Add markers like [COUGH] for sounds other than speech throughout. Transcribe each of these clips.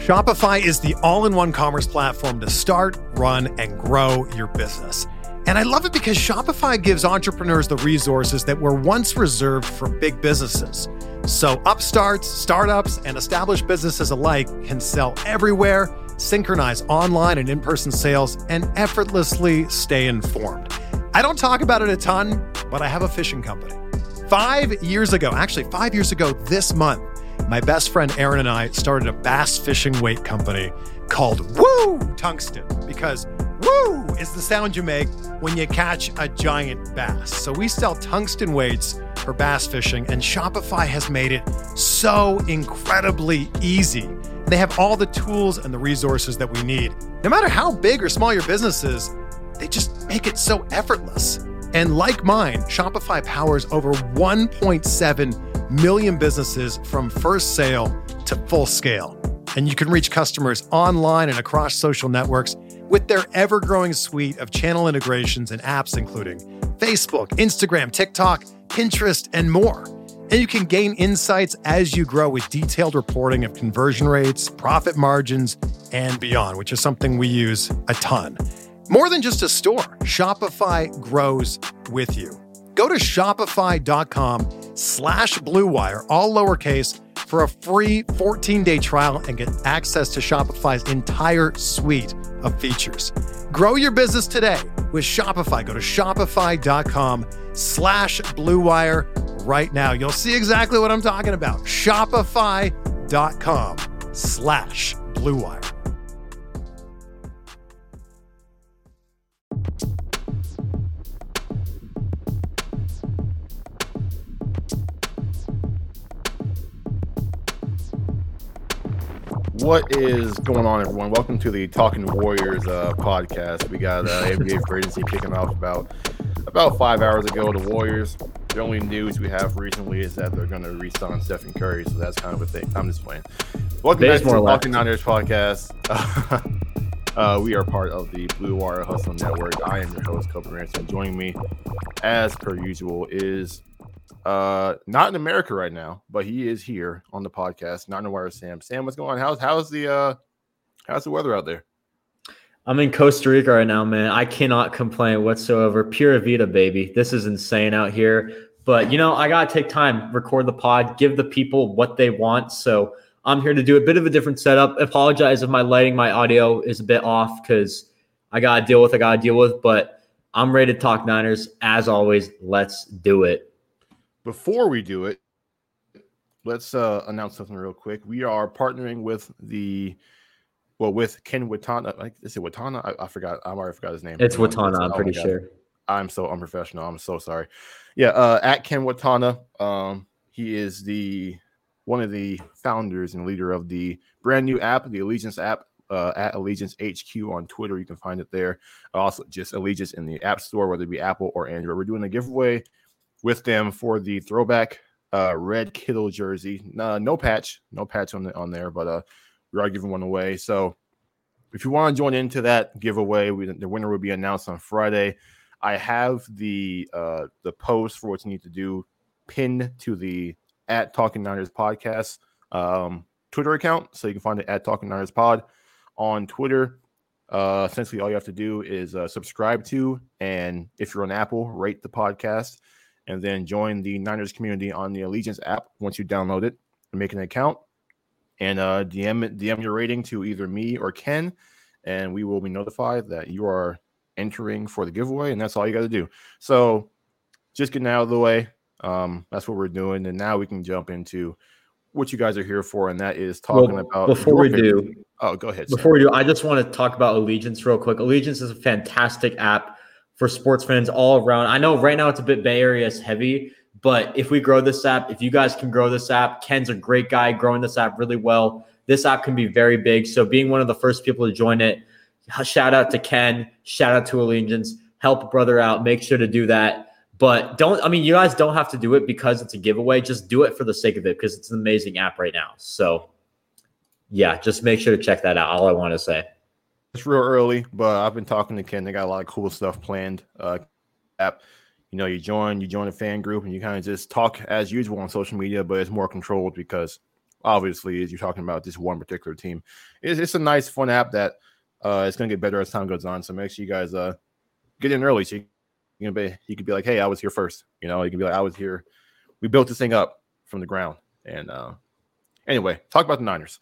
Shopify is the all in one commerce platform to start, run, and grow your business. And I love it because Shopify gives entrepreneurs the resources that were once reserved for big businesses. So upstarts, startups, and established businesses alike can sell everywhere, synchronize online and in person sales, and effortlessly stay informed. I don't talk about it a ton, but I have a fishing company. Five years ago, actually, five years ago this month, my best friend Aaron and I started a bass fishing weight company called Woo Tungsten because woo is the sound you make when you catch a giant bass. So we sell tungsten weights for bass fishing, and Shopify has made it so incredibly easy. They have all the tools and the resources that we need. No matter how big or small your business is, they just make it so effortless. And like mine, Shopify powers over 1.7 million businesses from first sale to full scale. And you can reach customers online and across social networks with their ever growing suite of channel integrations and apps, including Facebook, Instagram, TikTok, Pinterest, and more. And you can gain insights as you grow with detailed reporting of conversion rates, profit margins, and beyond, which is something we use a ton. More than just a store, Shopify grows with you. Go to shopify.com slash bluewire, all lowercase, for a free 14-day trial and get access to Shopify's entire suite of features. Grow your business today with Shopify. Go to shopify.com slash bluewire right now. You'll see exactly what I'm talking about. Shopify.com slash bluewire. What is going on, everyone? Welcome to the Talking Warriors uh, podcast. We got uh, [LAUGHS] NBA free agency kicking off about about five hours ago. The Warriors. The only news we have recently is that they're going to re-sign Stephen Curry, so that's kind of a thing. I'm just playing. Welcome There's back to the. Talking Niners podcast. [LAUGHS] uh, we are part of the Blue Wire Hustle Network. I am your host, Kobe Ransom. Joining me, as per usual, is uh not in America right now, but he is here on the podcast. NinerWire, Sam. Sam, what's going on? How's how's the uh how's the weather out there? I'm in Costa Rica right now, man. I cannot complain whatsoever. Pura vida, baby. This is insane out here. But you know, I gotta take time, record the pod, give the people what they want. So I'm here to do a bit of a different setup. Apologize if my lighting, my audio is a bit off because I gotta deal with, I gotta deal with. But I'm ready to talk Niners. As always, let's do it. Before we do it, let's uh announce something real quick. We are partnering with the well with Ken Watana. Like is it Watana? I, I forgot. I already forgot his name. It's Watana, I'm pretty sure. I'm so unprofessional. I'm so sorry. Yeah, uh, at Ken Watana. Um, he is the one of the founders and leader of the brand new app, the Allegiance app, uh, at Allegiance HQ on Twitter. You can find it there. Also, just Allegiance in the App Store, whether it be Apple or Android. We're doing a giveaway with them for the throwback uh, red Kittle jersey. No, no patch, no patch on the, on there, but uh, we are giving one away. So if you want to join into that giveaway, we, the winner will be announced on Friday. I have the uh, the post for what you need to do pinned to the at Talking Niners podcast um, Twitter account, so you can find it at Talking Niners Pod on Twitter. Uh, essentially, all you have to do is uh, subscribe to, and if you're on Apple, rate the podcast, and then join the Niners community on the Allegiance app once you download it and make an account, and uh, DM DM your rating to either me or Ken, and we will be notified that you are entering for the giveaway, and that's all you got to do. So, just getting out of the way. Um, that's what we're doing, and now we can jump into what you guys are here for, and that is talking Well, about before we do. Oh, go ahead. Sam. Before we do, I just want to talk about Allegiance real quick. Allegiance is a fantastic app for sports fans all around. I know right now it's a bit Bay Area heavy, but if we grow this app, if you guys can grow this app, Ken's a great guy growing this app really well. This app can be very big. So being one of the first people to join it, shout out to Ken, shout out to Allegiance, help brother out. Make sure to do that. But don't, I mean, you guys don't have to do it because it's a giveaway. Just do it for the sake of it because it's an amazing app right now. So yeah, just make sure to check that out. All I want to say. It's real early, but I've been talking to Ken. They got a lot of cool stuff planned. Uh, app, you know, you join, you join a fan group, and you kind of just talk as usual on social media, but it's more controlled because obviously, as you're talking about this one particular team. It's, it's a nice, fun app that uh, it's going to get better as time goes on. So make sure you guys uh, get in early. So you can be, you could be like, hey, I was here first. You know, you can be like, I was here. We built this thing up from the ground. And uh, anyway, talk about the Niners.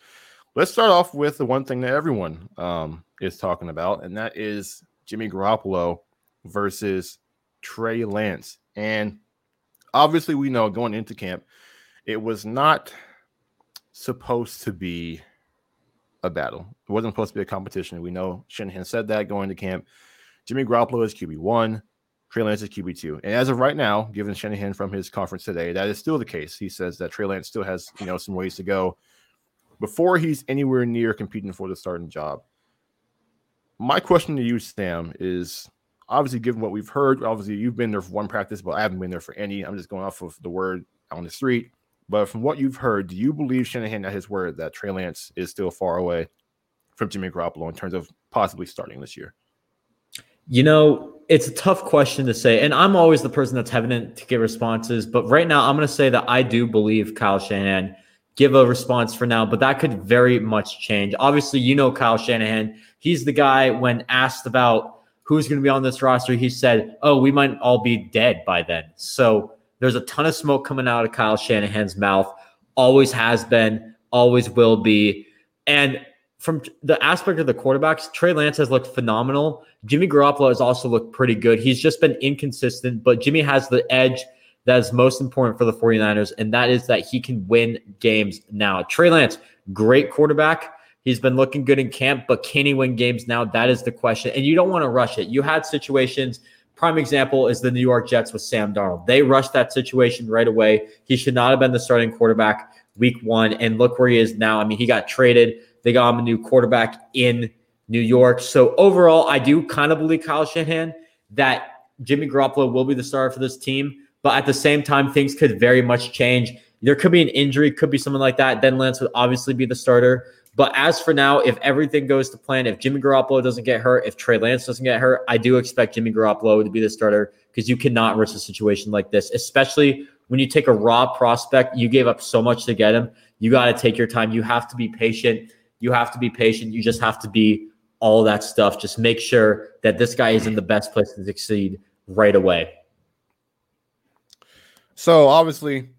Let's start off with the one thing that everyone um, is talking about, and that is Jimmy Garoppolo versus Trey Lance. And obviously, we know going into camp, it was not supposed to be a battle. It wasn't supposed to be a competition. We know Shanahan said that going to camp. Jimmy Garoppolo is QB one, Trey Lance is QB two, and as of right now, given Shanahan from his conference today, that is still the case. He says that Trey Lance still has you know some ways to go before he's anywhere near competing for the starting job. My question to you, Sam, is obviously given what we've heard. Obviously, you've been there for one practice, but I haven't been there for any. I'm just going off of the word on the street. But from what you've heard, do you believe Shanahan at his word that Trey Lance is still far away from Jimmy Garoppolo in terms of possibly starting this year? You know, it's a tough question to say, and I'm always the person that's hesitant to get responses. But right now, I'm going to say that I do believe Kyle Shanahan give a response for now, but that could very much change. Obviously, you know Kyle Shanahan. He's the guy when asked about who's going to be on this roster, he said, "Oh, we might all be dead by then." So there's a ton of smoke coming out of Kyle Shanahan's mouth. Always has been, always will be. And from the aspect of the quarterbacks, Trey Lance has looked phenomenal. Jimmy Garoppolo has also looked pretty good. He's just been inconsistent, but Jimmy has the edge that is most important for the 49ers, and that is that he can win games now. Trey Lance, great quarterback. He's been looking good in camp, but can he win games now? That is the question. And you don't want to rush it. You had situations – Prime example is the New York Jets with Sam Darnold. They rushed that situation right away. He should not have been the starting quarterback week one. And look where he is now. I mean, he got traded. They got him a new quarterback in New York. So overall, I do kind of believe Kyle Shanahan that Jimmy Garoppolo will be the starter for this team. But at the same time, things could very much change. There could be an injury, could be something like that. Then Lance would obviously be the starter. But as for now, if everything goes to plan, if Jimmy Garoppolo doesn't get hurt, if Trey Lance doesn't get hurt, I do expect Jimmy Garoppolo to be the starter because you cannot risk a situation like this, especially when you take a raw prospect. You gave up so much to get him. You got to take your time. You have to be patient. You have to be patient. You just have to be all that stuff. Just make sure that this guy is in the best place to succeed right away. So obviously,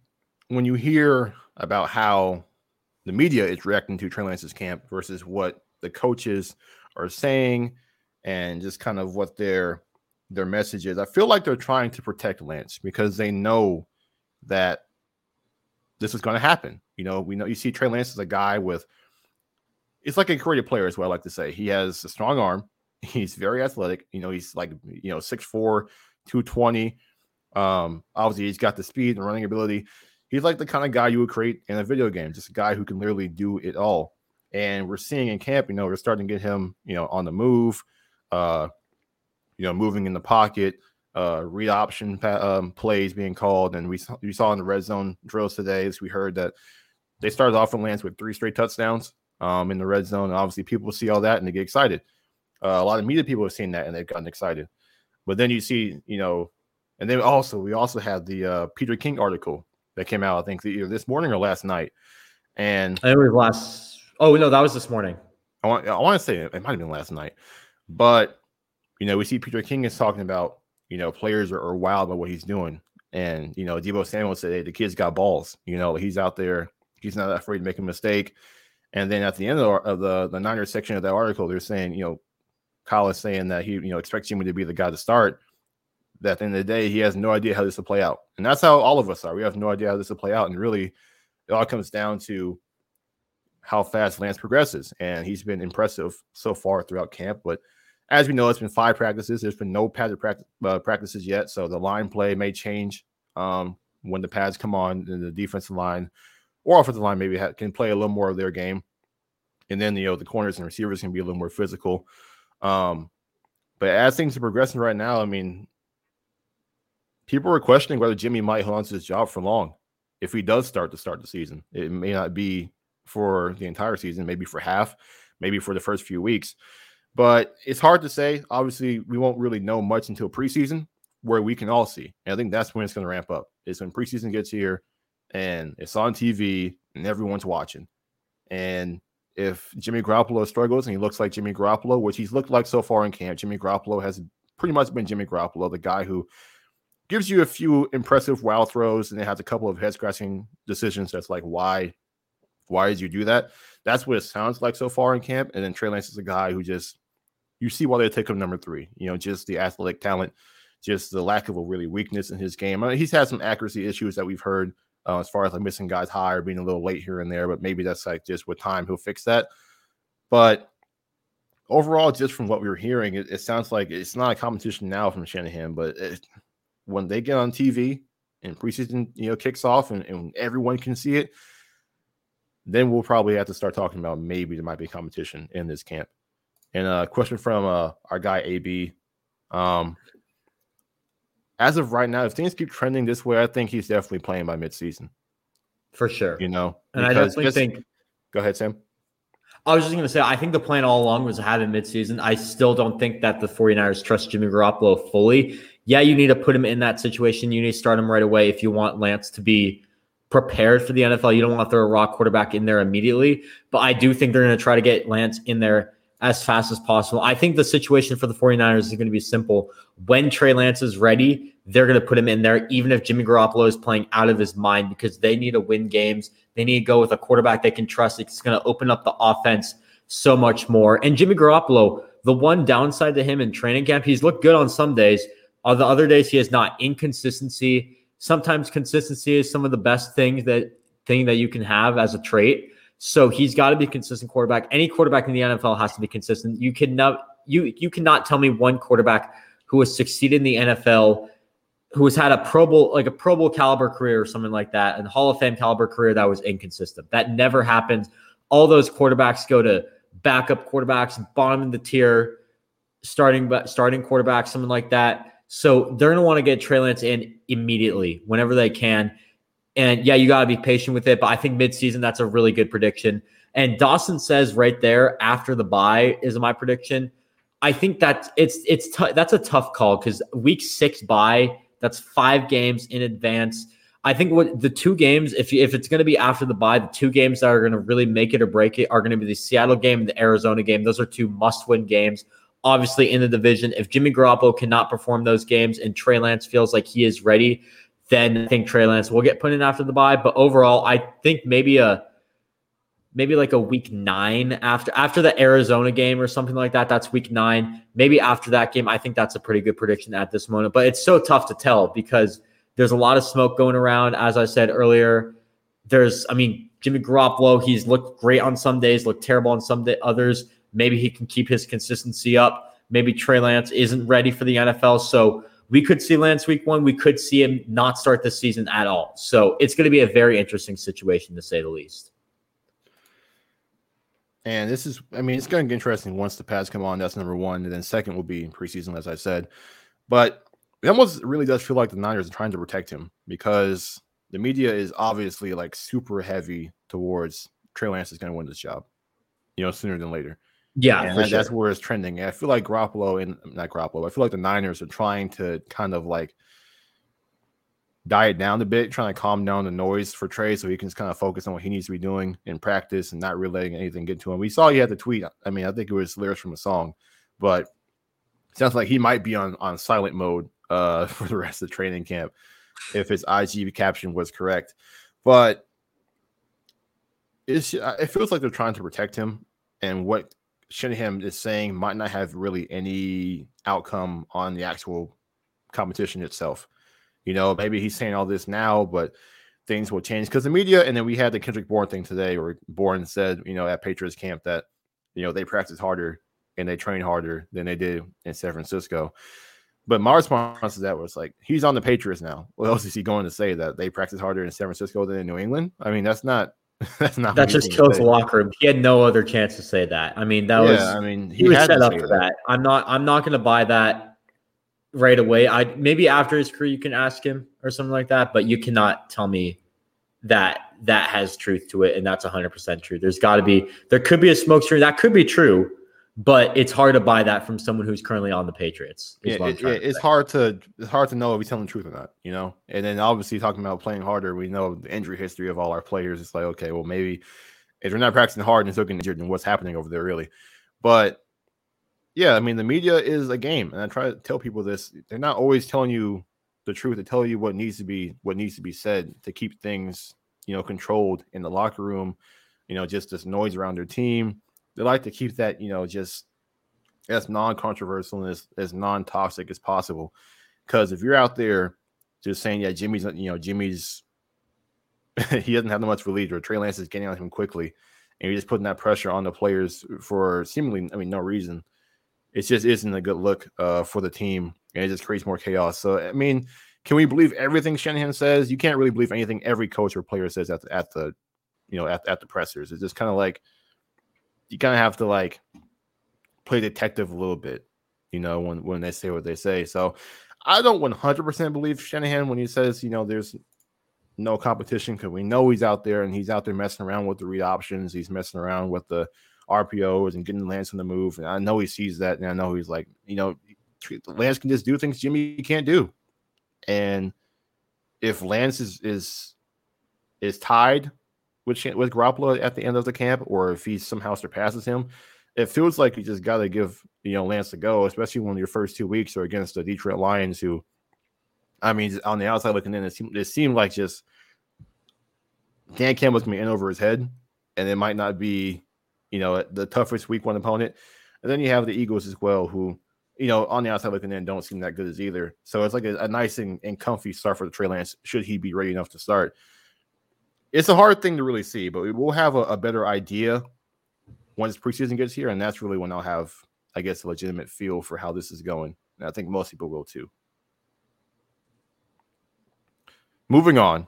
when you hear about how the media is reacting to Trey Lance's camp versus what the coaches are saying and just kind of what their their message is. I feel like they're trying to protect Lance because they know that this is going to happen. You know, we know you see Trey Lance is a guy with it's like a creative player is what I like to say. He has a strong arm. He's very athletic. You know, he's like, you know, 6'4, 220. Um, obviously he's got the speed and running ability he's like the kind of guy you would create in a video game, just a guy who can literally do it all. And we're seeing in camp, you know, we're starting to get him, you know, on the move, uh, you know, moving in the pocket, uh, read option um, plays being called. And we saw, we saw in the red zone drills today, as we heard that they started off in Lance with three straight touchdowns um, in the red zone. And obviously, people see all that and they get excited. Uh, a lot of media people have seen that and they've gotten excited. But then you see, you know, and then also we also had the uh, Peter King article that came out. I think either this morning or last night. And it was last. Oh no, that was this morning. I want I want to say it, it might have been last night, but you know we see Peter King is talking about you know players are, are wild about what he's doing, and you know Deebo Samuel said hey, the kid's got balls. You know he's out there, he's not afraid to make a mistake. And then at the end of the, of the the Niners section of that article, they're saying you know Kyle is saying that he you know expects Jimmy to be the guy to start that at the end of the day, he has no idea how this will play out. And that's how all of us are. We have no idea how this will play out. And really, it all comes down to how fast Lance progresses. And he's been impressive so far throughout camp. But as we know, it's been five practices. There's been no padded practice, uh, practices yet. So the line play may change um, when the pads come on and the defensive line or offensive line maybe ha- can play a little more of their game. And then, you know, the corners and receivers can be a little more physical. Um, but as things are progressing right now, I mean, people were questioning whether Jimmy might hold on to his job for long if he does start to start the season. It may not be for the entire season, maybe for half, maybe for the first few weeks. But it's hard to say. Obviously, we won't really know much until preseason, where we can all see. And I think that's when it's going to ramp up. Is when preseason gets here and it's on TV and everyone's watching. And if Jimmy Garoppolo struggles and he looks like Jimmy Garoppolo, which he's looked like so far in camp, Jimmy Garoppolo has pretty much been Jimmy Garoppolo, the guy who gives you a few impressive wow throws and it has a couple of head scratching decisions that's like, why, why did you do that? That's what it sounds like so far in camp. And then Trey Lance is a guy who just you see why they take him number three. You know, just the athletic talent, just the lack of a really weakness in his game. I mean, he's had some accuracy issues that we've heard uh, as far as like missing guys high or being a little late here and there, but maybe that's like just with time he'll fix that. But overall, just from what we were hearing, it, it sounds like it's not a competition now from Shanahan, but it, when they get on TV and preseason, you know, kicks off and, and everyone can see it, then we'll probably have to start talking about maybe there might be competition in this camp. And a question from uh, our guy AB. Um, as of right now, if things keep trending this way, I think he's definitely playing by midseason. For sure. You know, and I definitely just, think. Go ahead, Sam. I was just going to say, I think the plan all along was to have him midseason. I still don't think that the 49ers trust Jimmy Garoppolo fully. Yeah, you need to put him in that situation. You need to start him right away if you want Lance to be prepared for the NFL. You don't want to throw a raw quarterback in there immediately. But I do think they're going to try to get Lance in there as fast as possible. I think the situation for the 49ers is going to be simple. When Trey Lance is ready, they're going to put him in there, even if Jimmy Garoppolo is playing out of his mind, because they need to win games. They need to go with a quarterback they can trust. It's going to open up the offense so much more. And Jimmy Garoppolo, the one downside to him in training camp, he's looked good on some days. On the other days, he has not. Inconsistency. Sometimes consistency is some of the best things that thing that you can have as a trait. So he's got to be consistent quarterback. Any quarterback in the NFL has to be consistent. You cannot you you cannot tell me one quarterback who has succeeded in the NFL, who has had a Pro Bowl like a Pro Bowl caliber career or something like that, and Hall of Fame caliber career that was inconsistent. That never happens. All those quarterbacks go to backup quarterbacks, bottom of the tier, starting starting quarterbacks, something like that. So they're gonna want to get Trey Lance in immediately whenever they can. And yeah, you got to be patient with it. But I think midseason, that's a really good prediction. And Dawson says right there after the bye is my prediction. I think that it's it's t- that's a tough call because week six bye that's five games in advance. I think what the two games, if if it's going to be after the bye, the two games that are going to really make it or break it are going to be the Seattle game and the Arizona game. Those are two must-win games. Obviously, in the division, if Jimmy Garoppolo cannot perform those games and Trey Lance feels like he is ready, then I think Trey Lance will get put in after the bye. But overall, I think maybe a maybe like a week nine after after the Arizona game or something like that. That's week nine. Maybe after that game, I think that's a pretty good prediction at this moment. But it's so tough to tell because there's a lot of smoke going around. As I said earlier, there's I mean Jimmy Garoppolo, he's looked great on some days, looked terrible on some day, others. Maybe he can keep his consistency up. Maybe Trey Lance isn't ready for the NFL. So we could see Lance week one. We could see him not start the season at all. So it's going to be a very interesting situation to say the least. And this is, I mean, it's going to get interesting once the pads come on. That's number one. And then second will be preseason, as I said. But it almost really does feel like the Niners are trying to protect him because the media is obviously like super heavy towards Trey Lance is going to win this job, you know, sooner than later. Yeah, and that, sure. that's where it's trending. I feel like Garoppolo and not Garoppolo. I feel like the Niners are trying to kind of like diet down a bit, trying to calm down the noise for Trey so he can just kind of focus on what he needs to be doing in practice and not really letting anything get to him. We saw he had the tweet. I mean, I think it was lyrics from a song, but sounds like he might be on on silent mode uh, [LAUGHS] for the rest of the training camp if his IG caption was correct. But it's, it feels like they're trying to protect him and what Shanahan is saying might not have really any outcome on the actual competition itself. You know, maybe he's saying all this now, but things will change because the media. And then we had the Kendrick Bourne thing today, where Bourne said, you know, at Patriots camp that you know they practice harder and they train harder than they did in San Francisco. But my response to that was like, he's on the Patriots now. What else is he going to say that they practice harder in San Francisco than in New England? I mean, that's not [LAUGHS] That's not that just kills the locker room. He had no other chance to say that. I mean, that yeah, was I mean he, he was set up for that. that. I'm not I'm not gonna buy that right away. I maybe after his career you can ask him or something like that, but you cannot tell me that that has truth to it and that's 100% true. There's got to be there could be a smoke screen that could be true, but it's hard to buy that from someone who's currently on the Patriots. Yeah, it, it, it's hard to it's hard to know if he's telling the truth or not, you know. And then obviously talking about playing harder, we know the injury history of all our players. It's like okay, well maybe if they're not practicing hard and still getting injured, then what's happening over there really? But yeah, I mean the media is a game, and I try to tell people this. They're not always telling you the truth. They tell you what needs to be what needs to be said to keep things you know controlled in the locker room. You know, just this noise around their team they like to keep that, you know, just as non-controversial and as, as non-toxic as possible. Because if you're out there just saying, yeah, Jimmy's, you know, Jimmy's, [LAUGHS] he doesn't have that much relief, or Trey Lance is getting on him quickly, and you're just putting that pressure on the players for seemingly, I mean, no reason. It just isn't a good look uh, for the team, and it just creates more chaos. So, I mean, can we believe everything Shanahan says? You can't really believe anything every coach or player says at the, at the you know, at, at the pressers. It's just kind of like – you kind of have to like play detective a little bit, you know, when when they say what they say. So I don't 100% believe Shanahan when he says, you know, there's no competition because we know he's out there and he's out there messing around with the read options. He's messing around with the RPOs and getting Lance on the move. And I know he sees that. And I know he's like, you know, Lance can just do things Jimmy can't do. And if Lance is is is tied with with Garoppolo at the end of the camp, or if he somehow surpasses him, it feels like you just got to give you know Lance a go, especially when your first two weeks are against the Detroit Lions, who, I mean, on the outside looking in, it seemed, it seemed like just Dan Campbell's gonna be in over his head, and it might not be, you know, the toughest week one opponent. And then you have the Eagles as well, who, you know, on the outside looking in, don't seem that good as either. So it's like a, a nice and, and comfy start for the Trey Lance, should he be ready enough to start it's a hard thing to really see, but we'll have a, a better idea once preseason gets here, and that's really when I'll have, I guess, a legitimate feel for how this is going. And I think most people will too. Moving on,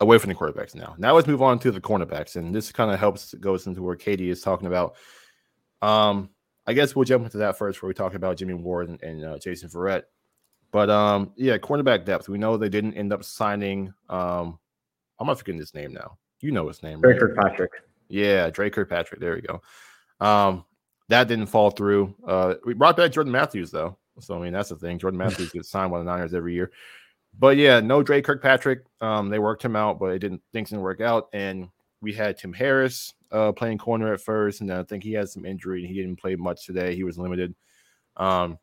away from the quarterbacks now. Now let's move on to the cornerbacks, and this kind of helps goes into where Katie is talking about. Um, I guess we'll jump into that first, where we talk about Jimmy Ward and, and uh, Jason Verrett. But um, yeah, cornerback depth. We know they didn't end up signing um, I'm not forgetting his name now. You know his name, Dre right? Kirkpatrick. Yeah, Dre Kirkpatrick. There we go. Um, that didn't fall through. Uh, we brought back Jordan Matthews though, so I mean that's the thing. Jordan [LAUGHS] Matthews gets signed by the Niners every year, but yeah, no Dre Kirkpatrick. Um, they worked him out, but it didn't things didn't work out, and we had Tim Harris uh playing corner at first, and then I think he had some injury and he didn't play much today. He was limited. Um,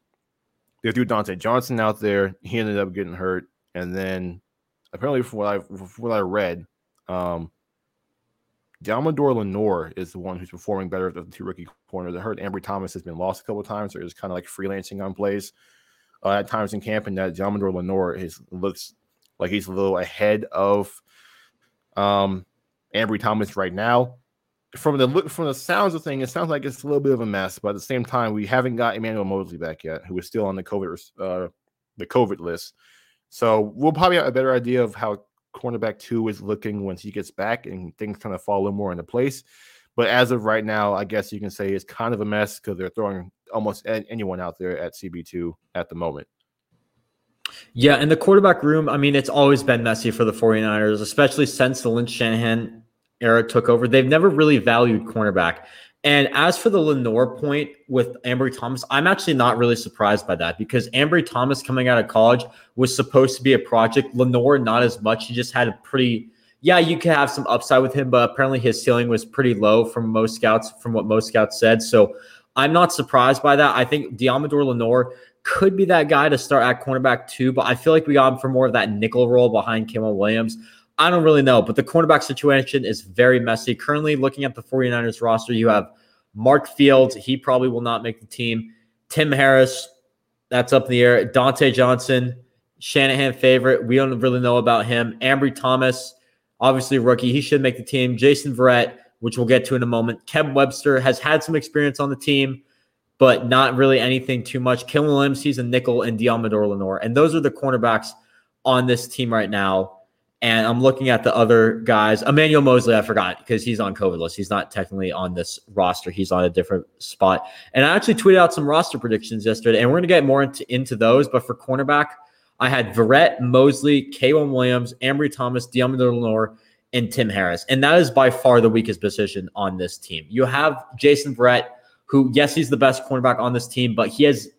they threw Dontae Johnson out there. He ended up getting hurt, and then apparently from what I what I read, um, Deommodore Lenoir is the one who's performing better of the two rookie corners. I heard Ambry Thomas has been lost a couple of times, or is kind of like freelancing on plays uh, at times in camp, and that Deommodore Lenoir is looks like he's a little ahead of um, Ambry Thomas right now. From the look, from the sounds of thing, it sounds like it's a little bit of a mess. But at the same time, we haven't got Emmanuel Moseley back yet, who is still on the COVID uh, the COVID list. So we'll probably have a better idea of how cornerback two is looking once he gets back and things kind of fall more into place. But as of right now, I guess you can say it's kind of a mess because they're throwing almost anyone out there at CB2 at the moment. Yeah, in the quarterback room, I mean, it's always been messy for the 49ers, especially since the Lynch Shanahan era took over. They've never really valued cornerback. And as for the Lenoir point with Ambry Thomas, I'm actually not really surprised by that because Ambry Thomas coming out of college was supposed to be a project. Lenoir, not as much. He just had a pretty, yeah, you could have some upside with him, but apparently his ceiling was pretty low from most scouts, from what most scouts said. So I'm not surprised by that. I think Deommodore Lenoir could be that guy to start at cornerback too, but I feel like we got him for more of that nickel role behind K'Waun Williams. I don't really know, but the cornerback situation is very messy. Currently, looking at the 49ers roster, you have Mark Fields. He probably will not make the team. Tim Harris, that's up in the air. Dontae Johnson, Shanahan favorite. We don't really know about him. Ambry Thomas, obviously rookie. He should make the team. Jason Verrett, which we'll get to in a moment. Kevin Webster has had some experience on the team, but not really anything too much. K'Waun Williams, he's a nickel, and Deommodore Lenoir. And those are the cornerbacks on this team right now. And I'm looking at the other guys. Emmanuel Moseley, I forgot because he's on COVID list. He's not technically on this roster. He's on a different spot. And I actually tweeted out some roster predictions yesterday, and we're going to get more into, into those. But for cornerback, I had Verrett, Moseley, K'Waun Williams, Ambry Thomas, Deommodore Lenoir, and Tim Harris. And that is by far the weakest position on this team. You have Jason Verrett, who, yes, he's the best cornerback on this team, but he has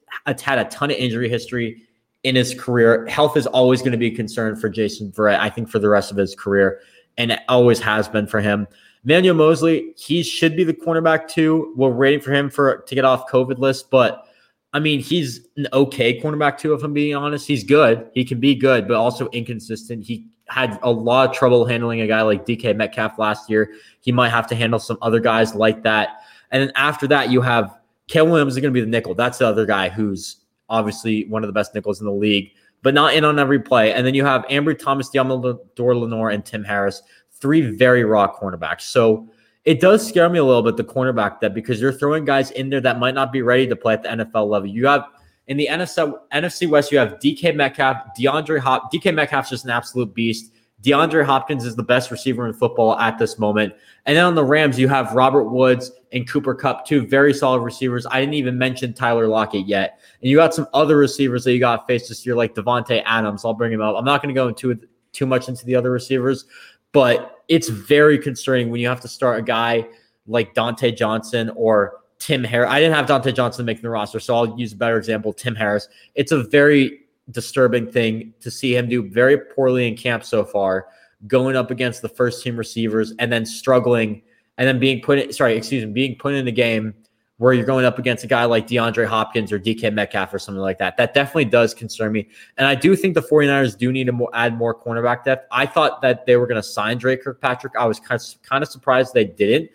had a ton of injury history in his career. Health is always going to be a concern for Jason Verrett, I think, for the rest of his career, and it always has been for him. Manuel Moseley, he should be the cornerback too. We're waiting for him for to get off COVID list, but I mean, he's an okay cornerback too. If I'm being honest, he's good. He can be good, but also inconsistent. He had a lot of trouble handling a guy like DK Metcalf last year. He might have to handle some other guys like that. And then after that, you have Cale Williams is going to be the nickel. That's the other guy who's obviously one of the best nickels in the league, but not in on every play. And then you have Ambry Thomas, Deommodore Lenoir, and Tim Harris, three very raw cornerbacks. So it does scare me a little bit, the cornerback that because you're throwing guys in there that might not be ready to play at the NFL level. You have in the NFC, NFC West, you have DK Metcalf, DeAndre Hop. DK Metcalf's just an absolute beast. DeAndre Hopkins is the best receiver in football at this moment. And then on the Rams, you have Robert Woods and Cooper Kupp, two very solid receivers. I didn't even mention Tyler Lockett yet. And you got some other receivers that you got faced this year, like Davante Adams. I'll bring him up. I'm not going to go into too much into the other receivers, but it's very concerning when you have to start a guy like Dontae Johnson or Tim Harris. I didn't have Dontae Johnson making the roster, so I'll use a better example, Tim Harris. It's a very disturbing thing to see him do very poorly in camp so far, going up against the first team receivers and then struggling and then being put in, sorry, excuse me, being put in the game where you're going up against a guy like DeAndre Hopkins or DK Metcalf or something like that. That definitely does concern me. And I do think the 49ers do need to more, add more cornerback depth. I thought that they were going to sign Dre Kirkpatrick. I was kind of, kind of surprised they didn't.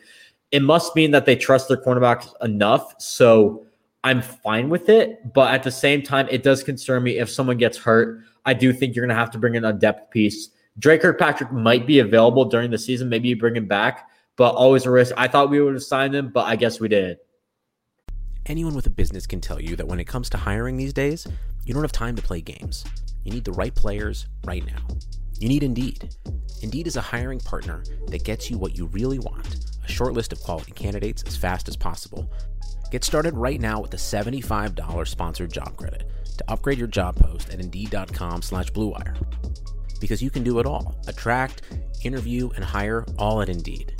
It must mean that they trust their cornerbacks enough. So I'm fine with it. But at the same time, it does concern me if someone gets hurt. I do think you're going to have to bring in a depth piece. Dre Kirkpatrick might be available during the season. Maybe you bring him back, but always a risk. I thought we would have signed him, but I guess we didn't. Anyone with a business can tell you that when it comes to hiring these days, you don't have time to play games. You need the right players right now. You need Indeed. Indeed is a hiring partner that gets you what you really want a short list of quality candidates as fast as possible. Get started right now with a $75 sponsored job credit to upgrade your job post at Indeed.com slash BlueWire. Because you can do it all. Attract, interview, and hire all at Indeed.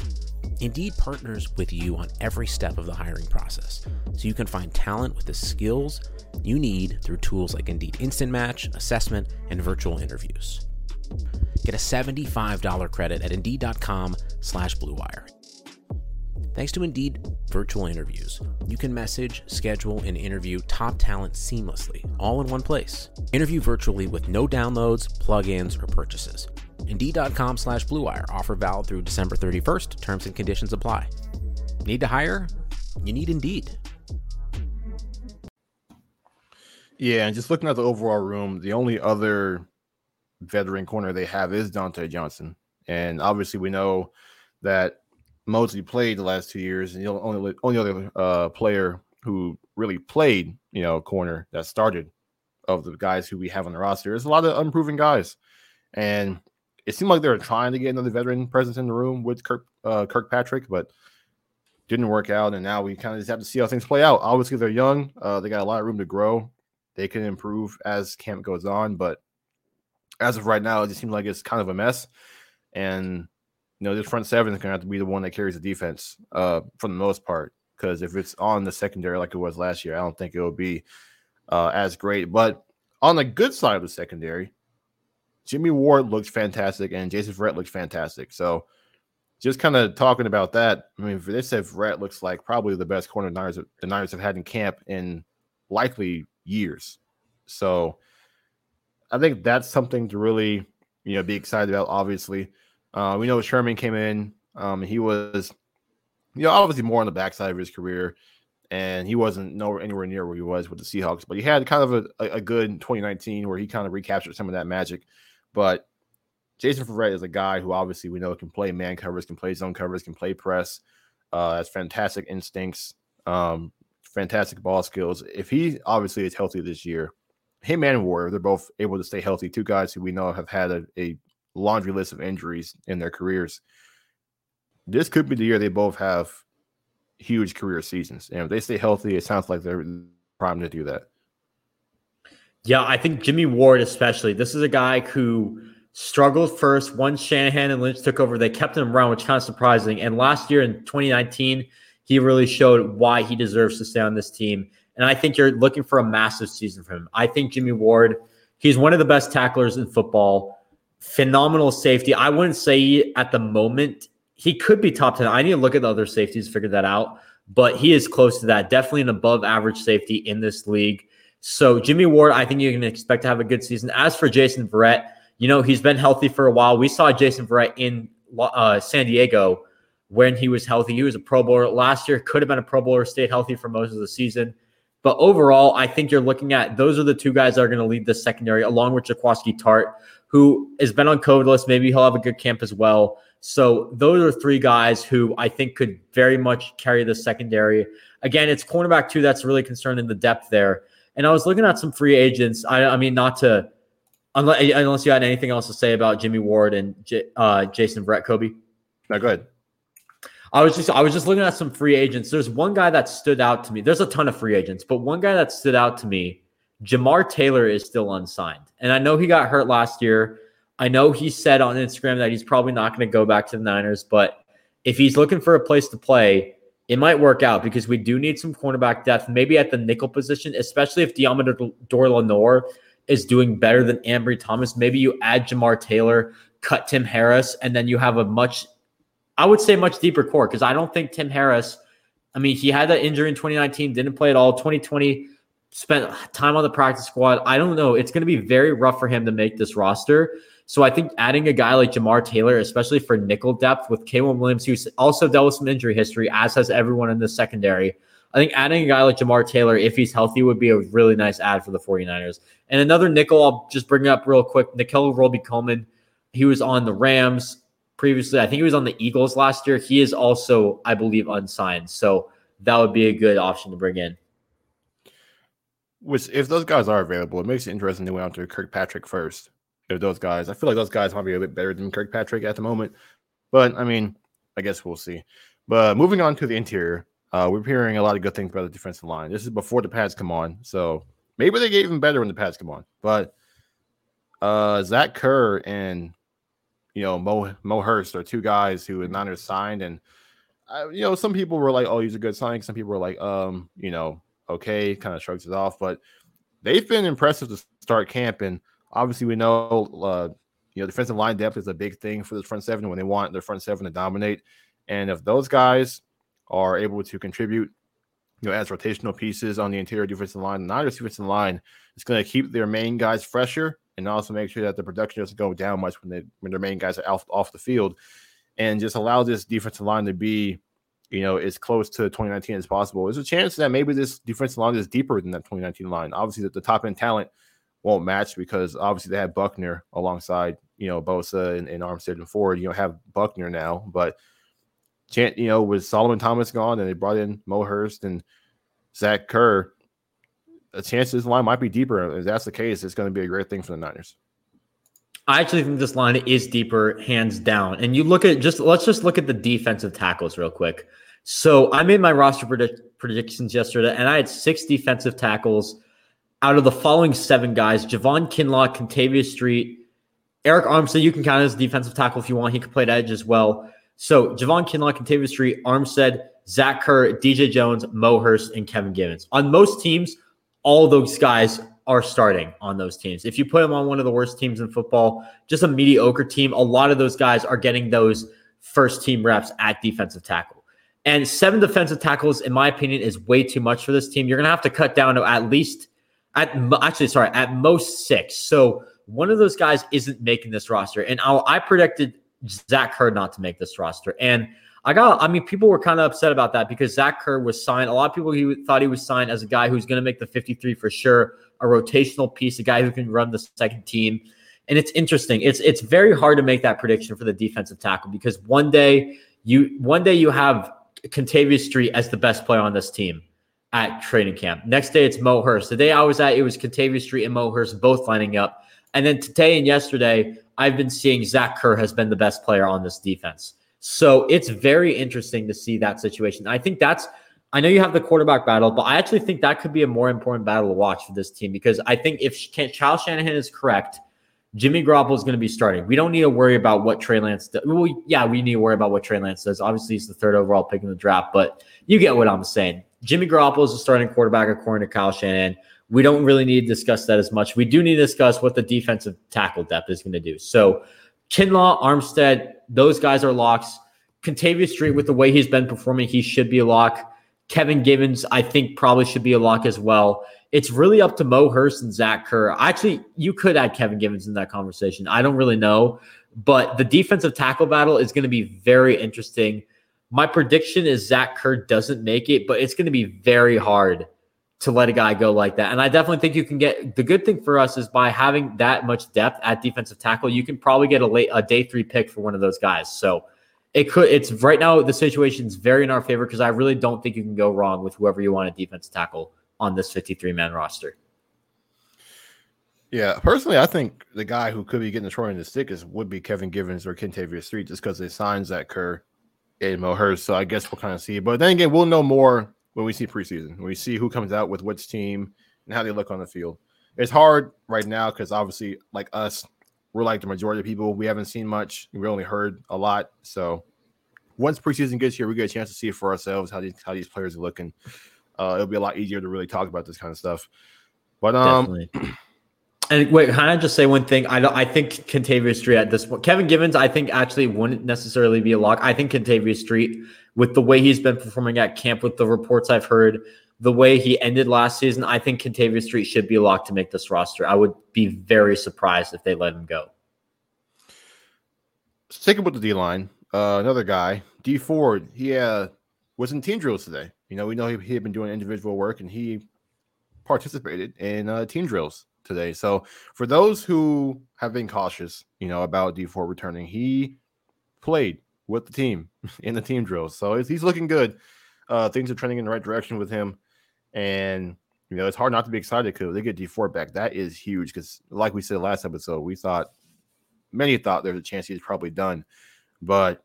Indeed partners with you on every step of the hiring process, so you can find talent with the skills you need through tools like Indeed Instant Match, assessment, and virtual interviews. Get a $75 credit at Indeed.com slash BlueWire. Thanks to Indeed virtual interviews, you can message, schedule, and interview top talent seamlessly, all in one place. Interview virtually with no downloads, plugins, or purchases. Indeed.com slash BlueWire. Offer valid through December 31st. Terms and conditions apply. Need to hire? You need Indeed. Yeah, and just looking at the overall room, the only other veteran corner they have is Dontae Johnson. And obviously, we know that Moseley played the last two years, and the only only other uh, player who really played, you know, corner that started of the guys who we have on the roster. There's a lot of unproven guys, and it seemed like they were trying to get another veteran presence in the room with Kirk uh, Kirkpatrick, but didn't work out. And now we kind of just have to see how things play out. Obviously, they're young; uh, they got a lot of room to grow. They can improve as camp goes on, but as of right now, it just seems like it's kind of a mess. And you know, this front seven is going to have to be the one that carries the defense uh, for the most part. Because if it's on the secondary like it was last year, I don't think it will be uh, as great. But on the good side of the secondary, Jimmy Ward looks fantastic and Jason Verrett looks fantastic. So just kind of talking about that, I mean, they said Verrett looks like probably the best corner the Niners, the Niners have had in camp in likely years. So I think that's something to really, you know, be excited about. Obviously, uh, we know Sherman came in. Um, he was, you know, obviously more on the backside of his career, and he wasn't nowhere anywhere near where he was with the Seahawks. But he had kind of a, a good 2019 where he kind of recaptured some of that magic. But Jason Verrett is a guy who obviously we know can play man covers, can play zone covers, can play press. Uh, has fantastic instincts, um, fantastic ball skills. If he obviously is healthy this year, him and Warrior, they're both able to stay healthy. Two guys who we know have had a, a laundry list of injuries in their careers. This could be the year they both have huge career seasons. And if they stay healthy, it sounds like they're primed to do that. Yeah, I think Jimmy Ward, especially. This is a guy who struggled first. Once Shanahan and Lynch took over, they kept him around, which kind of surprising. And last year in 2019, he really showed why he deserves to stay on this team. And I think you're looking for a massive season from him. I think Jimmy Ward, he's one of the best tacklers in football. Phenomenal safety. I wouldn't say at the moment he could be top 10. I need to look at the other safeties, figure that out. But he is close to that. Definitely an above average safety in this league. So Jimmy Ward, I think you can expect to have a good season. As for Jason Verrett, you know, he's been healthy for a while. We saw Jason Verrett in uh, San Diego when he was healthy. He was a Pro Bowler last year, could have been a Pro Bowler, stayed healthy for most of the season. But overall, I think you're looking at those are the two guys that are going to lead the secondary, along with Jaquiski Tartt, who has been on COVID list. Maybe he'll have a good camp as well. So those are three guys who I think could very much carry the secondary. Again, it's cornerback two that's really concerned in the depth there. And I was looking at some free agents. I, I mean, not to unless, unless you had anything else to say about Jimmy Ward and J, uh, Jason Verrett, Kobe. No, go ahead. I was just I was just looking at some free agents. There's one guy that stood out to me. There's a ton of free agents, but one guy that stood out to me, Jamar Taylor is still unsigned. And I know he got hurt last year. I know he said on Instagram that he's probably not going to go back to the Niners, but if he's looking for a place to play, it might work out because we do need some cornerback depth, maybe at the nickel position, especially if Deommodore Lenoir is doing better than Ambry Thomas. Maybe you add Jamar Taylor, cut Tim Harris, and then you have a much I would say much deeper core because I don't think Tim Harris. I mean, he had that injury in 2019, didn't play at all. 2020 spent time on the practice squad. I don't know. It's going to be very rough for him to make this roster. So I think adding a guy like Jamar Taylor, especially for nickel depth with K'Waun Williams, who's also dealt with some injury history, as has everyone in the secondary. I think adding a guy like Jamar Taylor, if he's healthy, would be a really nice add for the 49ers. And another nickel, I'll just bring up real quick. Nickell Robey-Coleman, he was on the Rams previously. I think he was on the Eagles last year. He is also, I believe, unsigned. So that would be a good option to bring in. Which, if those guys are available, it makes it interesting to out to Kirkpatrick first. If those guys, I feel like those guys might be a bit better than Kirkpatrick at the moment. But I mean, I guess we'll see. But moving on to the interior, uh, we're hearing a lot of good things about the defensive line. This is before the pads come on, so maybe they get even better when the pads come on. But uh, Zach Kerr and you know, Mo Mo Hurst are two guys who the Niners signed, and uh, you know, some people were like, "Oh, he's a good signing." Some people were like, "Um, you know, okay," kind of shrugs it off. But they've been impressive to start camp, and obviously, we know, uh, you know, defensive line depth is a big thing for the front seven when they want their front seven to dominate. And if those guys are able to contribute, you know, as rotational pieces on the interior defensive line, the Niners defensive line is going to keep their main guys fresher and also make sure that the production doesn't go down much when they when their main guys are off, off the field, and just allow this defensive line to be, you know, as close to 2019 as possible. There's a chance that maybe this defensive line is deeper than that 2019 line. Obviously, that the top end talent won't match because obviously they have Buckner alongside, you know, Bosa and, and Armstead and Ford. You know, have Buckner now, but chance, you know, with Solomon Thomas gone and they brought in Mo Hurst and Zach Kerr, a chance this line might be deeper. If that's the case, it's going to be a great thing for the Niners. I actually think this line is deeper, hands down. And you look at just let's just look at the defensive tackles real quick. So I made my roster predict- predictions yesterday, and I had six defensive tackles out of the following seven guys: Javon Kinlaw, Kentavius Street, Arik Armstead. You can count as defensive tackle if you want. He could play edge as well. So Javon Kinlaw, Kentavius Street, Armstead, Zach Kerr, DJ Jones, Mo Hurst, and Kevin Givens. On most teams, all those guys are starting on those teams. If you put them on one of the worst teams in football, just a mediocre team, a lot of those guys are getting those first team reps at defensive tackle. And seven defensive tackles, in my opinion, is way too much for this team. You're going to have to cut down to at least, at actually, sorry, at most six. So one of those guys isn't making this roster. And I, I predicted Zach Kerr not to make this roster. And I got, I mean, people were kind of upset about that because Zach Kerr was signed. A lot of people he thought he was signed as a guy who's going to make the 53 for sure, a rotational piece, a guy who can run the second team. And it's interesting. It's it's very hard to make that prediction for the defensive tackle because one day you one day you have Kentavius Street as the best player on this team at training camp. Next day it's Mo Hurst. The day I was at, it was Kentavius Street and Mo Hurst both lining up. And then today and yesterday, I've been seeing Zach Kerr has been the best player on this defense. So it's very interesting to see that situation. I think that's I know you have the quarterback battle, but I actually think that could be a more important battle to watch for this team because I think if Kyle Shanahan is correct Jimmy Garoppolo is going to be starting. We don't need to worry about what Trey Lance does. Well, yeah, we need to worry about what Trey Lance does. Obviously, he's the third overall pick in the draft, but you get what I'm saying. Jimmy Garoppolo is the starting quarterback according to Kyle Shanahan. We don't really need to discuss that as much. We do need to discuss what the defensive tackle depth is going to do. So, Kinlaw, Armstead, those guys are locks. Kentavius Street, with the way he's been performing, he should be a lock. Kevin Givens, I think, probably should be a lock as well. It's really up to Mo Hurst and Zach Kerr. Actually, you could add Kevin Givens in that conversation. I don't really know, but the defensive tackle battle is going to be very interesting. My prediction is Zach Kerr doesn't make it, but it's going to be very hard to let a guy go like that. And I definitely think you can get the good thing for us is by having that much depth at defensive tackle, you can probably get a late a day three pick for one of those guys. So it could it's right now the situation is very in our favor because I really don't think you can go wrong with whoever you want a defense tackle on this 53 man roster. Yeah, personally, I think the guy who could be getting the end of the stick is would be Kevin Givens or Kentavius Street just because they signed Zach Kerr and Mo Hurst. So I guess we'll kind of see. But then again, we'll know more when we see preseason. When we see who comes out with which team and how they look on the field. It's hard right now because obviously, like us, we're like the majority of people. We haven't seen much. We only heard a lot. So once preseason gets here, we get a chance to see for ourselves how these how these players are looking. Uh, it'll be a lot easier to really talk about this kind of stuff. But um, Definitely. and wait, can I just say one thing? I don't. I think Kentavius Street at this point, Kevin Givens, I think actually wouldn't necessarily be a lock. I think Kentavius Street, with the way he's been performing at camp, with the reports I've heard, the way he ended last season, I think Kentavius Street should be locked to make this roster. I would be very surprised if they let him go. Sticking with the D line, uh, another guy, Dee Ford, he uh, was in team drills today. You know, we know he, he had been doing individual work and he participated in uh, team drills today. So for those who have been cautious, you know, about Dee Ford returning, he played with the team [LAUGHS] in the team drills. So he's looking good. Uh, things are trending in the right direction with him. And you know, it's hard not to be excited because they get Dee Ford back. That is huge because, like we said last episode, we thought many thought there's a chance he's probably done, but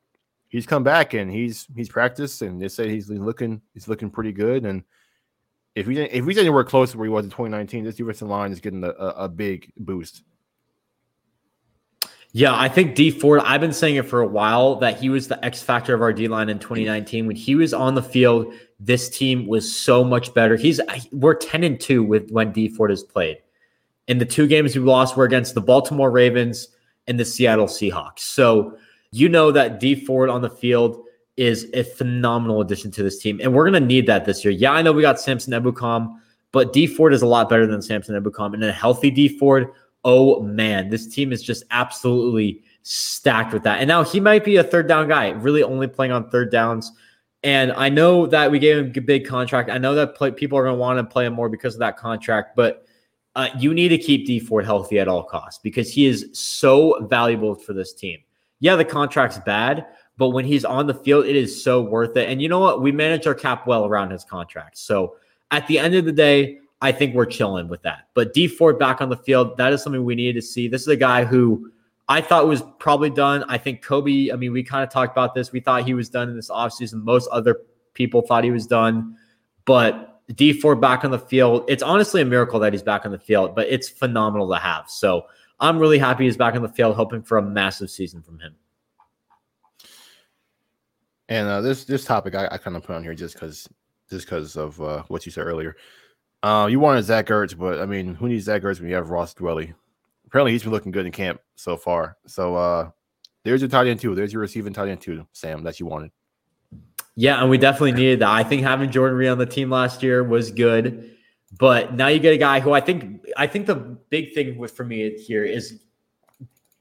he's come back and he's he's practiced and they say he's looking he's looking pretty good. And if we if he's anywhere close to where he was in 2019, this defensive line is getting a, a big boost. Yeah, I think Dee Ford, I've been saying it for a while that he was the X factor of our D line in 2019. When he was on the field, this team was so much better. He's we're 10 and 2 with when Dee Ford has played. And the two games we lost were against the Baltimore Ravens and the Seattle Seahawks. So you know that Dee Ford on the field is a phenomenal addition to this team. And we're gonna need that this year. Yeah, I know we got Samson Ebukam, but Dee Ford is a lot better than Samson Ebukam. And a healthy Dee Ford oh man, this team is just absolutely stacked with that. And now he might be a third down guy, really only playing on third downs. And I know that we gave him a big contract. I know that play, people are going to want to play him more because of that contract, but uh, you need to keep Dee Ford healthy at all costs because he is so valuable for this team. Yeah, the contract's bad, but when he's on the field, it is so worth it. And you know what? We manage our cap well around his contract. So at the end of the day, I think we're chilling with that. But Dee Ford back on the field, that is something we needed to see. This is a guy who I thought was probably done. I think Kobe, I mean, we kind of talked about this. We thought he was done in this offseason. Most other people thought he was done. But Dee Ford back on the field, it's honestly a miracle that he's back on the field, but it's phenomenal to have. So I'm really happy he's back on the field, hoping for a massive season from him. And uh, this this topic I, I kind of put on here just because just because of uh, what you said earlier. Uh, you wanted Zach Ertz, but I mean, who needs Zach Ertz when you have Ross Dwelley? Apparently, he's been looking good in camp so far. So uh, there's your tight end two. There's your receiving tight end two, Sam, that you wanted. Yeah, and we definitely needed that. I think having Jordan Reed on the team last year was good, but now you get a guy who I think I think the big thing with for me here is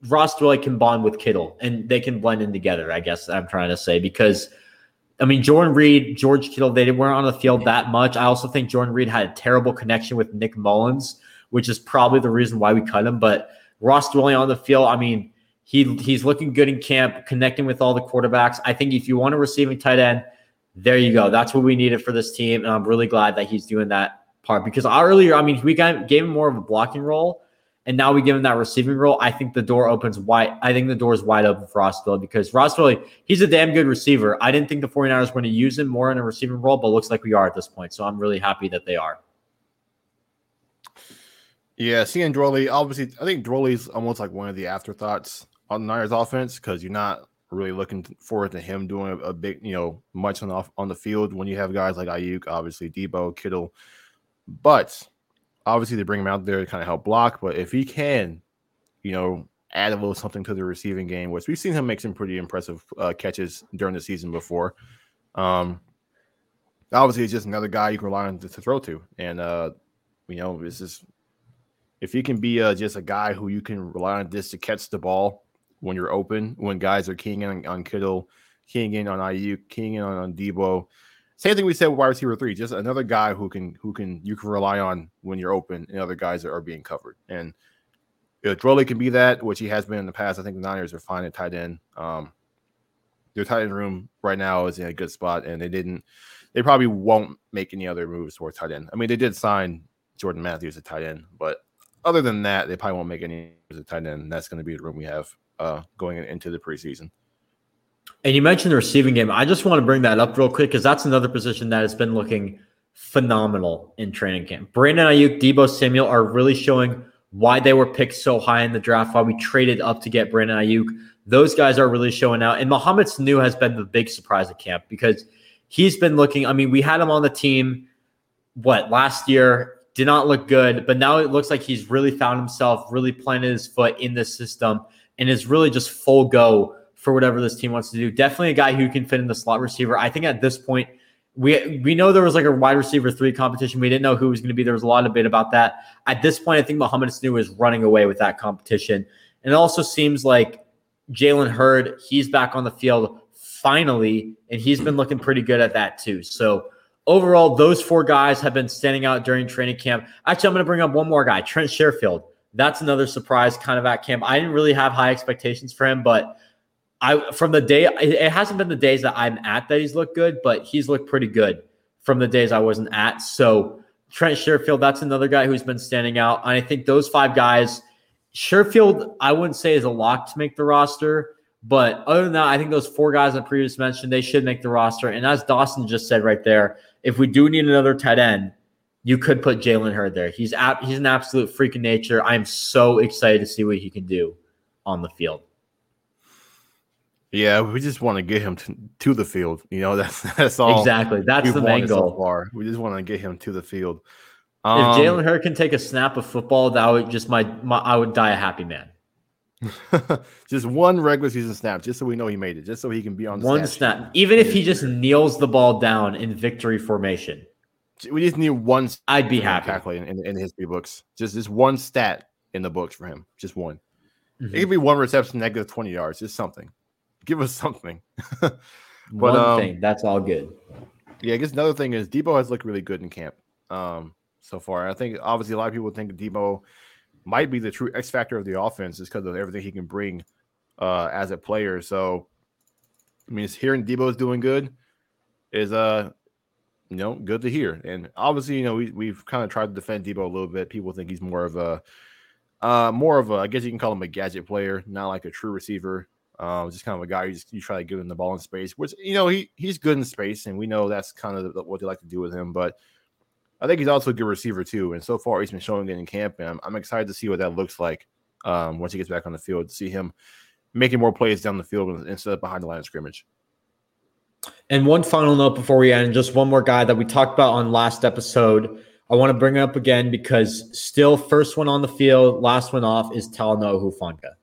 Ross Dwelley can bond with Kittle and they can blend in together. I guess I'm trying to say because I mean, Jordan Reed, George Kittle, they weren't on the field that much. I also think Jordan Reed had a terrible connection with Nick Mullens, which is probably the reason why we cut him. But Ross Dwelley on the field, I mean, he he's looking good in camp, connecting with all the quarterbacks. I think if you want a receiving tight end, there you go. That's what we needed for this team, and I'm really glad that he's doing that part because earlier, I mean, we got, gave him more of a blocking role and now we give him that receiving role, I think the door opens wide. I think the door is wide open for Ross Dwelley because Ross Dwelley, he's a damn good receiver. I didn't think the 49ers were going to use him more in a receiving role, but looks like we are at this point. So I'm really happy that they are. Yeah, seeing Dwelley, obviously, I think Dwelley's almost like one of the afterthoughts on the Niners offense because you're not really looking forward to him doing a, a, big, you know, much on the on the field when you have guys like Aiyuk, obviously Deebo, Kittle, but obviously they bring him out there to kind of help block. But if he can, you know, add a little something to the receiving game, which we've seen him make some pretty impressive uh, catches during the season before. Um, obviously, it's just another guy you can rely on to, to throw to, and uh, you know, it's just if he can be uh, just a guy who you can rely on this to catch the ball when you're open, when guys are keying in on, on Kittle, keying in on Aiyuk, keying in on, on Deebo. Same thing we said with wide receiver three, just another guy who can who can you can rely on when you're open and other guys are being covered. And if Dwelley can be that, which he has been in the past, I think the Niners are fine at tight end. Um, their tight end room right now is in a good spot, and they didn't. They probably won't make any other moves towards tight end. I mean, they did sign Jordan Matthews at tight end, but other than that, they probably won't make any as a tight end. That's going to be the room we have uh, going into the preseason. And you mentioned the receiving game. I just want to bring that up real quick because that's another position that has been looking phenomenal in training camp. Brandon Aiyuk, Deebo Samuel are really showing why they were picked so high in the draft, why we traded up to get Brandon Aiyuk. Those guys are really showing out. And Mohamed Sanu has been the big surprise at camp because he's been looking. I mean, we had him on the team, what, last year? Did not look good, but now it looks like he's really found himself, really planted his foot in this system, and is really just full go for whatever this team wants to do. Definitely a guy who can fit in the slot receiver. I think at this point, we we know there was like a wide receiver three competition. We didn't know who was going to be. There was a lot of debate about that. At this point, I think Mohamed Sanu is running away with that competition. And it also seems like Jalen Hurd, he's back on the field finally, and he's been looking pretty good at that too. So overall, those four guys have been standing out during training camp. Actually, I'm going to bring up one more guy, Trent Sherfield. That's another surprise kind of at camp. I didn't really have high expectations for him, but I from the day it hasn't been the days that I'm at that he's looked good, but he's looked pretty good from the days I wasn't at. So Trent Sherfield, that's another guy who's been standing out. And I think those five guys, Sherfield, I wouldn't say is a lock to make the roster. But other than that, I think those four guys I previously mentioned, they should make the roster. And as Dawson just said right there, if we do need another tight end, you could put Jalen Hurd there. He's ap- he's an absolute freak of nature. I'm so excited to see what he can do on the field. Yeah, we just want to get him to, to the field. You know, [LAUGHS] that's that's all. Exactly. That's the main goal. So far. We just want to get him to the field. Um, if Jalen Hurd can take a snap of football, that would just my, my I would die a happy man. [LAUGHS] just one regular season snap, just so we know he made it, just so he can be on one snap. Even if he just kneels the ball down in victory formation, we just need one. I'd be happy. Tackling in, in, in history books, just this one stat in the books for him, just one. Mm-hmm. It could be one reception, negative twenty yards, just something. Give us something. [LAUGHS] but one um, thing, that's all good. Yeah, I guess another thing is Deebo has looked really good in camp um, so far. I think obviously a lot of people think Deebo might be the true X factor of the offense is because of everything he can bring uh, as a player. So, I mean, it's hearing Deebo's doing good is uh, you know, good to hear. And obviously, you know, we we've kind of tried to defend Deebo a little bit. People think he's more of a uh, more of a, I guess you can call him a gadget player, not like a true receiver. Um, just kind of a guy you just you try to give him the ball in space, which you know he he's good in space, and we know that's kind of what they like to do with him. But I think he's also a good receiver too. And so far, he's been showing it in camp, and I'm, I'm excited to see what that looks like um, once he gets back on the field. To see him making more plays down the field instead of behind the line of scrimmage. And one final note before we end, just one more guy that we talked about on last episode. I want to bring up again because still first one on the field, last one off is Talanoa Hufanga.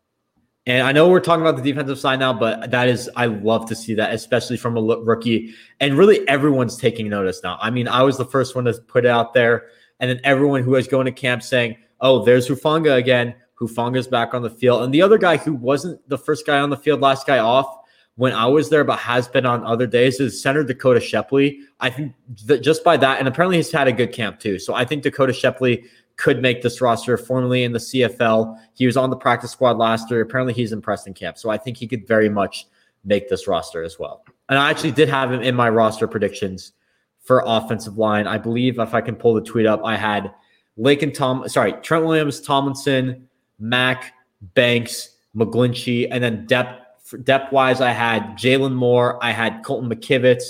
And I know we're talking about the defensive side now, but that is, I love to see that, especially from a rookie. And really, everyone's taking notice now. I mean, I was the first one to put it out there. And then everyone who was going to camp saying, oh, there's Hufanga again. Hufanga's back on the field. And the other guy who wasn't the first guy on the field, last guy off when I was there, but has been on other days is center Dakota Shepley. I think that just by that, and apparently he's had a good camp too. So I think Dakota Shepley could make this roster. Formerly in the CFL, he was on the practice squad last year. Apparently, he's impressed in camp, so I think he could very much make this roster as well. And I actually did have him in my roster predictions for offensive line. I believe if I can pull the tweet up, I had Lake and Tom, sorry, Trent Williams, Tomlinson, Mack, Banks, McGlinchey, and then depth depth wise, I had Jaylon Moore, I had Colton McKivitz,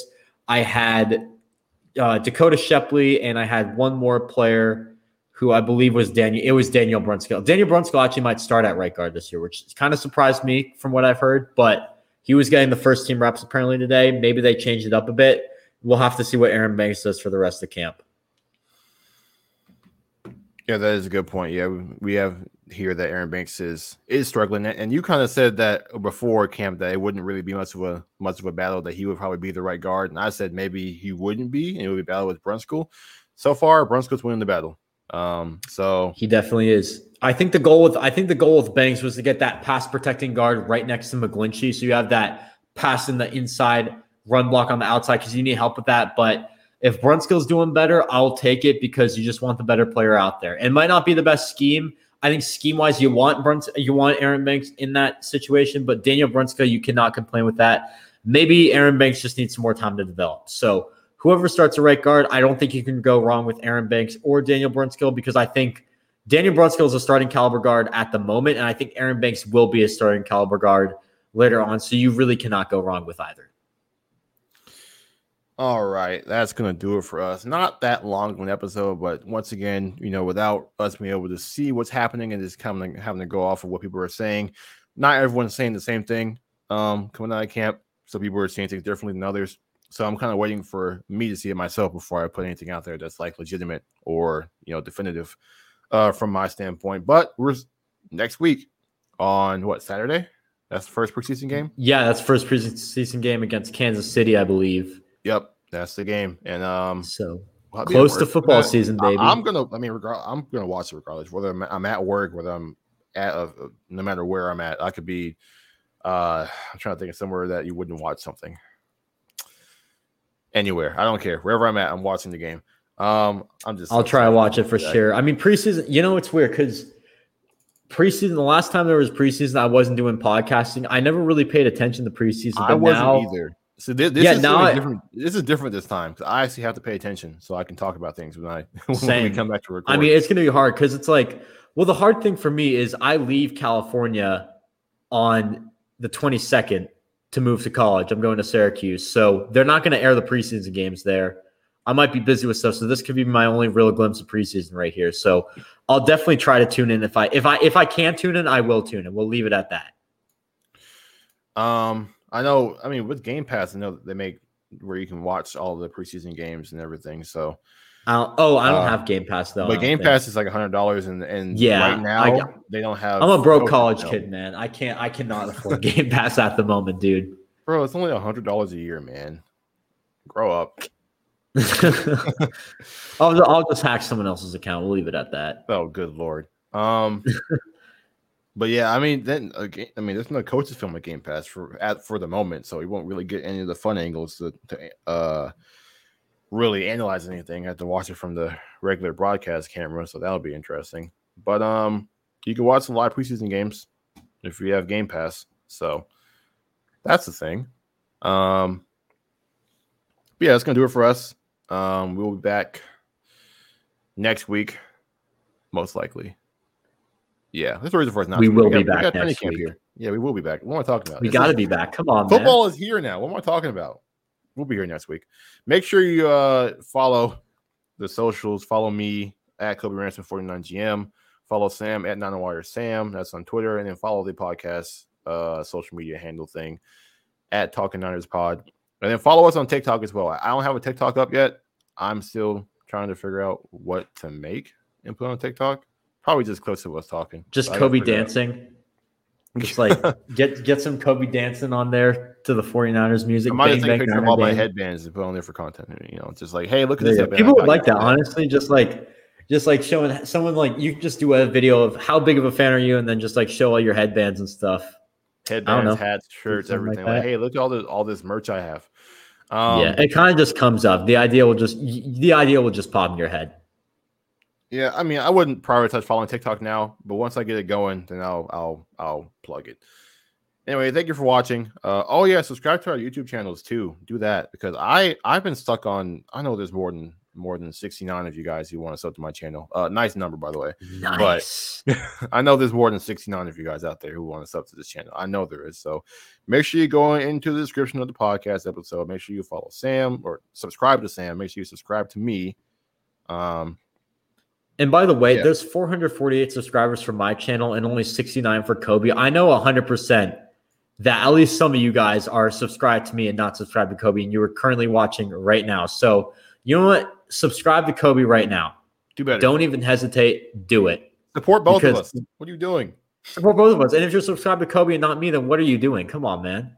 I had uh, Dakota Shepley, and I had one more player who I believe was Daniel. It was Daniel Brunskill. Daniel Brunskill actually might start at right guard this year, which kind of surprised me from what I've heard. But he was getting the first team reps apparently today. Maybe they changed it up a bit. We'll have to see what Aaron Banks does for the rest of camp. Yeah, that is a good point. Yeah, we have here that Aaron Banks is is struggling, and you kind of said that before camp that it wouldn't really be much of a much of a battle that he would probably be the right guard, and I said maybe he wouldn't be, and it would be battle with Brunskill. So far, Brunskill's winning the battle. Um, so he definitely is. I think the goal with I think the goal with Banks was to get that pass protecting guard right next to McGlinchey, so you have that pass in the inside, run block on the outside because you need help with that, but if Brunskill's doing better, I'll take it because you just want the better player out there. It might not be the best scheme. I think scheme wise, you want Bruns, you want Aaron Banks in that situation, but Daniel Brunskill, you cannot complain with that. Maybe Aaron Banks just needs some more time to develop. So whoever starts a right guard, I don't think you can go wrong with Aaron Banks or Daniel Brunskill because I think Daniel Brunskill is a starting caliber guard at the moment, and I think Aaron Banks will be a starting caliber guard later on. So you really cannot go wrong with either. All right, that's gonna do it for us. Not that long of an episode, but once again, you know, without us being able to see what's happening and just kind coming having to go off of what people are saying, not everyone's saying the same thing. Um, coming out of camp, so people are saying things differently than others. So I'm kind of waiting for me to see it myself before I put anything out there that's like legitimate or you know definitive uh, from my standpoint. But we're next week on what Saturday? That's the first preseason game. Yeah, that's first preseason game against Kansas City, I believe. Yep, that's the game. And um, so close to football season, baby. I, am gonna. I mean, regard, I'm gonna watch it regardless. Whether I'm, I'm at work, whether I'm at, uh, no matter where I'm at, I could be. Uh, I'm trying to think of somewhere that you wouldn't watch something. Anywhere, I don't care. Wherever I'm at, I'm watching the game. Um, I'm just. I'll try to watch it for sure. I mean, preseason. You know, it's weird because preseason. The last time there was preseason, I wasn't doing podcasting. I never really paid attention to preseason. I wasn't now, either. So this, this yeah, is now I, different. This is different this time because I actually have to pay attention so I can talk about things when I [LAUGHS] when we come back to record. I mean, it's gonna be hard because it's like, well, the hard thing for me is I leave California on the 22nd to move to college. I'm going to Syracuse, so they're not going to air the preseason games there. I might be busy with stuff, so this could be my only real glimpse of preseason right here. So I'll definitely try to tune in if I if I if I can tune in, I will tune in. We'll leave it at that. Um, I know. I mean, with Game Pass, I know they make where you can watch all the preseason games and everything. So, uh, oh, I don't uh, have Game Pass though. But Game think. Pass is like a hundred dollars, and and yeah, right now I, they don't have. I'm a broke college kid, man. I can't. I cannot afford [LAUGHS] Game Pass at the moment, dude. Bro, it's only a hundred dollars a year, man. Grow up. [LAUGHS] [LAUGHS] I'll, I'll just hack someone else's account. We'll leave it at that. Oh, good lord. Um, but yeah, I mean, then again, I mean, there's no coaches film at Game Pass for at for the moment, so you won't really get any of the fun angles to, to uh really analyze anything. I have to watch it from the regular broadcast camera, so that'll be interesting. But um, you can watch some live preseason games if you have Game Pass. So that's the thing. Um, but yeah, that's gonna do it for us. Um, we'll be back next week, most likely. Yeah, that's the reason for us not. We will be back next week. Here. Yeah, we will be back. What am I talking about? We got to be back. Come on, football man. is here now. What am I talking about? We'll be here next week. Make sure you uh follow the socials. Follow me at Kobe Ransom 49 GM. Follow Sam at Nine Wire Sam. That's on Twitter, and then follow the podcast uh social media handle thing at Talking Niners Pod. And then follow us on TikTok as well. I don't have a TikTok up yet. I'm still trying to figure out what to make and put on TikTok. Probably just close to us talking. Just Kobe dancing. Just like [LAUGHS] get get some Kobe dancing on there to the 49ers music. I might bang, take pictures of all my headbands and put on there for content. You know, just like, hey, look at this. Yeah, people would like that, honestly. Just like just like showing someone like you just do a video of how big of a fan are you, and then just like show all your headbands and stuff. Headbands, hats, shirts, everything. Like, like, hey, look at all this all this merch I have. Um, yeah, it kind of just comes up. The idea will just the idea will just pop in your head. Yeah, I mean, I wouldn't prioritize following TikTok now, but once I get it going, then I'll I'll I'll plug it. Anyway, thank you for watching. Uh, oh yeah, subscribe to our YouTube channels too. Do that because I I've been stuck on. I know there's more than more than 69 of you guys who want to sub to my channel. Uh, nice number by the way. Nice. But [LAUGHS] I know there's more than 69 of you guys out there who want to sub to this channel. I know there is. So make sure you go into the description of the podcast episode. Make sure you follow Sam or subscribe to Sam. Make sure you subscribe to me. Um, And by the way, Yeah. there's 448 subscribers for my channel and only 69 for Kobe. I know 100% that at least some of you guys are subscribed to me and not subscribed to Kobe, and you are currently watching right now. So, you know what? Subscribe to Kobe right now. Do better. Don't even hesitate. Do it. support both of us. What are you doing? Support both of us. And if you're subscribed to Kobe and not me, then what are you doing? Come on, man.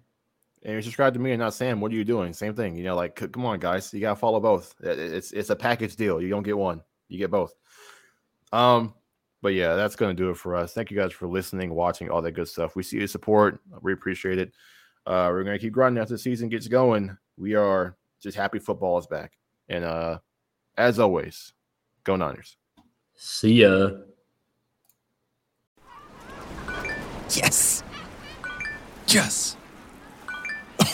And you're subscribed to me and not Sam. What are you doing? Same thing. You know, like come on, guys. You gotta follow both. It's it's a package deal. You don't get one. You get both. Um, but yeah, that's gonna do it for us. Thank you guys for listening, watching, all that good stuff. We see your support. We appreciate it. Uh, we're gonna keep grinding as the season gets going. We are just happy football is back. And uh, as always, go Niners. See ya. Yes. Yes. [LAUGHS]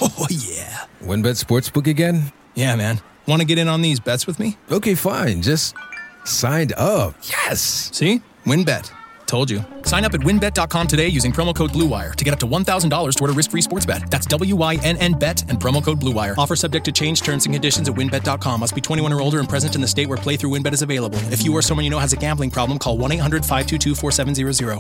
Oh, yeah. WynnBET Sportsbook again? Yeah, man. Want to get in on these bets with me? Okay, fine. Just signed up. Yes. See? WynnBET. Told you. Sign up at wynnbet.com today using promo code BLUEWIRE to get up to $1,000 toward a risk free sports bet. That's W Y N N bet and promo code BLUEWIRE. Offer subject to change terms and conditions at wynnbet.com. Must be 21 or older and present in the state where playthrough WynnBET is available. If you or someone you know has a gambling problem, call 1 800 522 4700.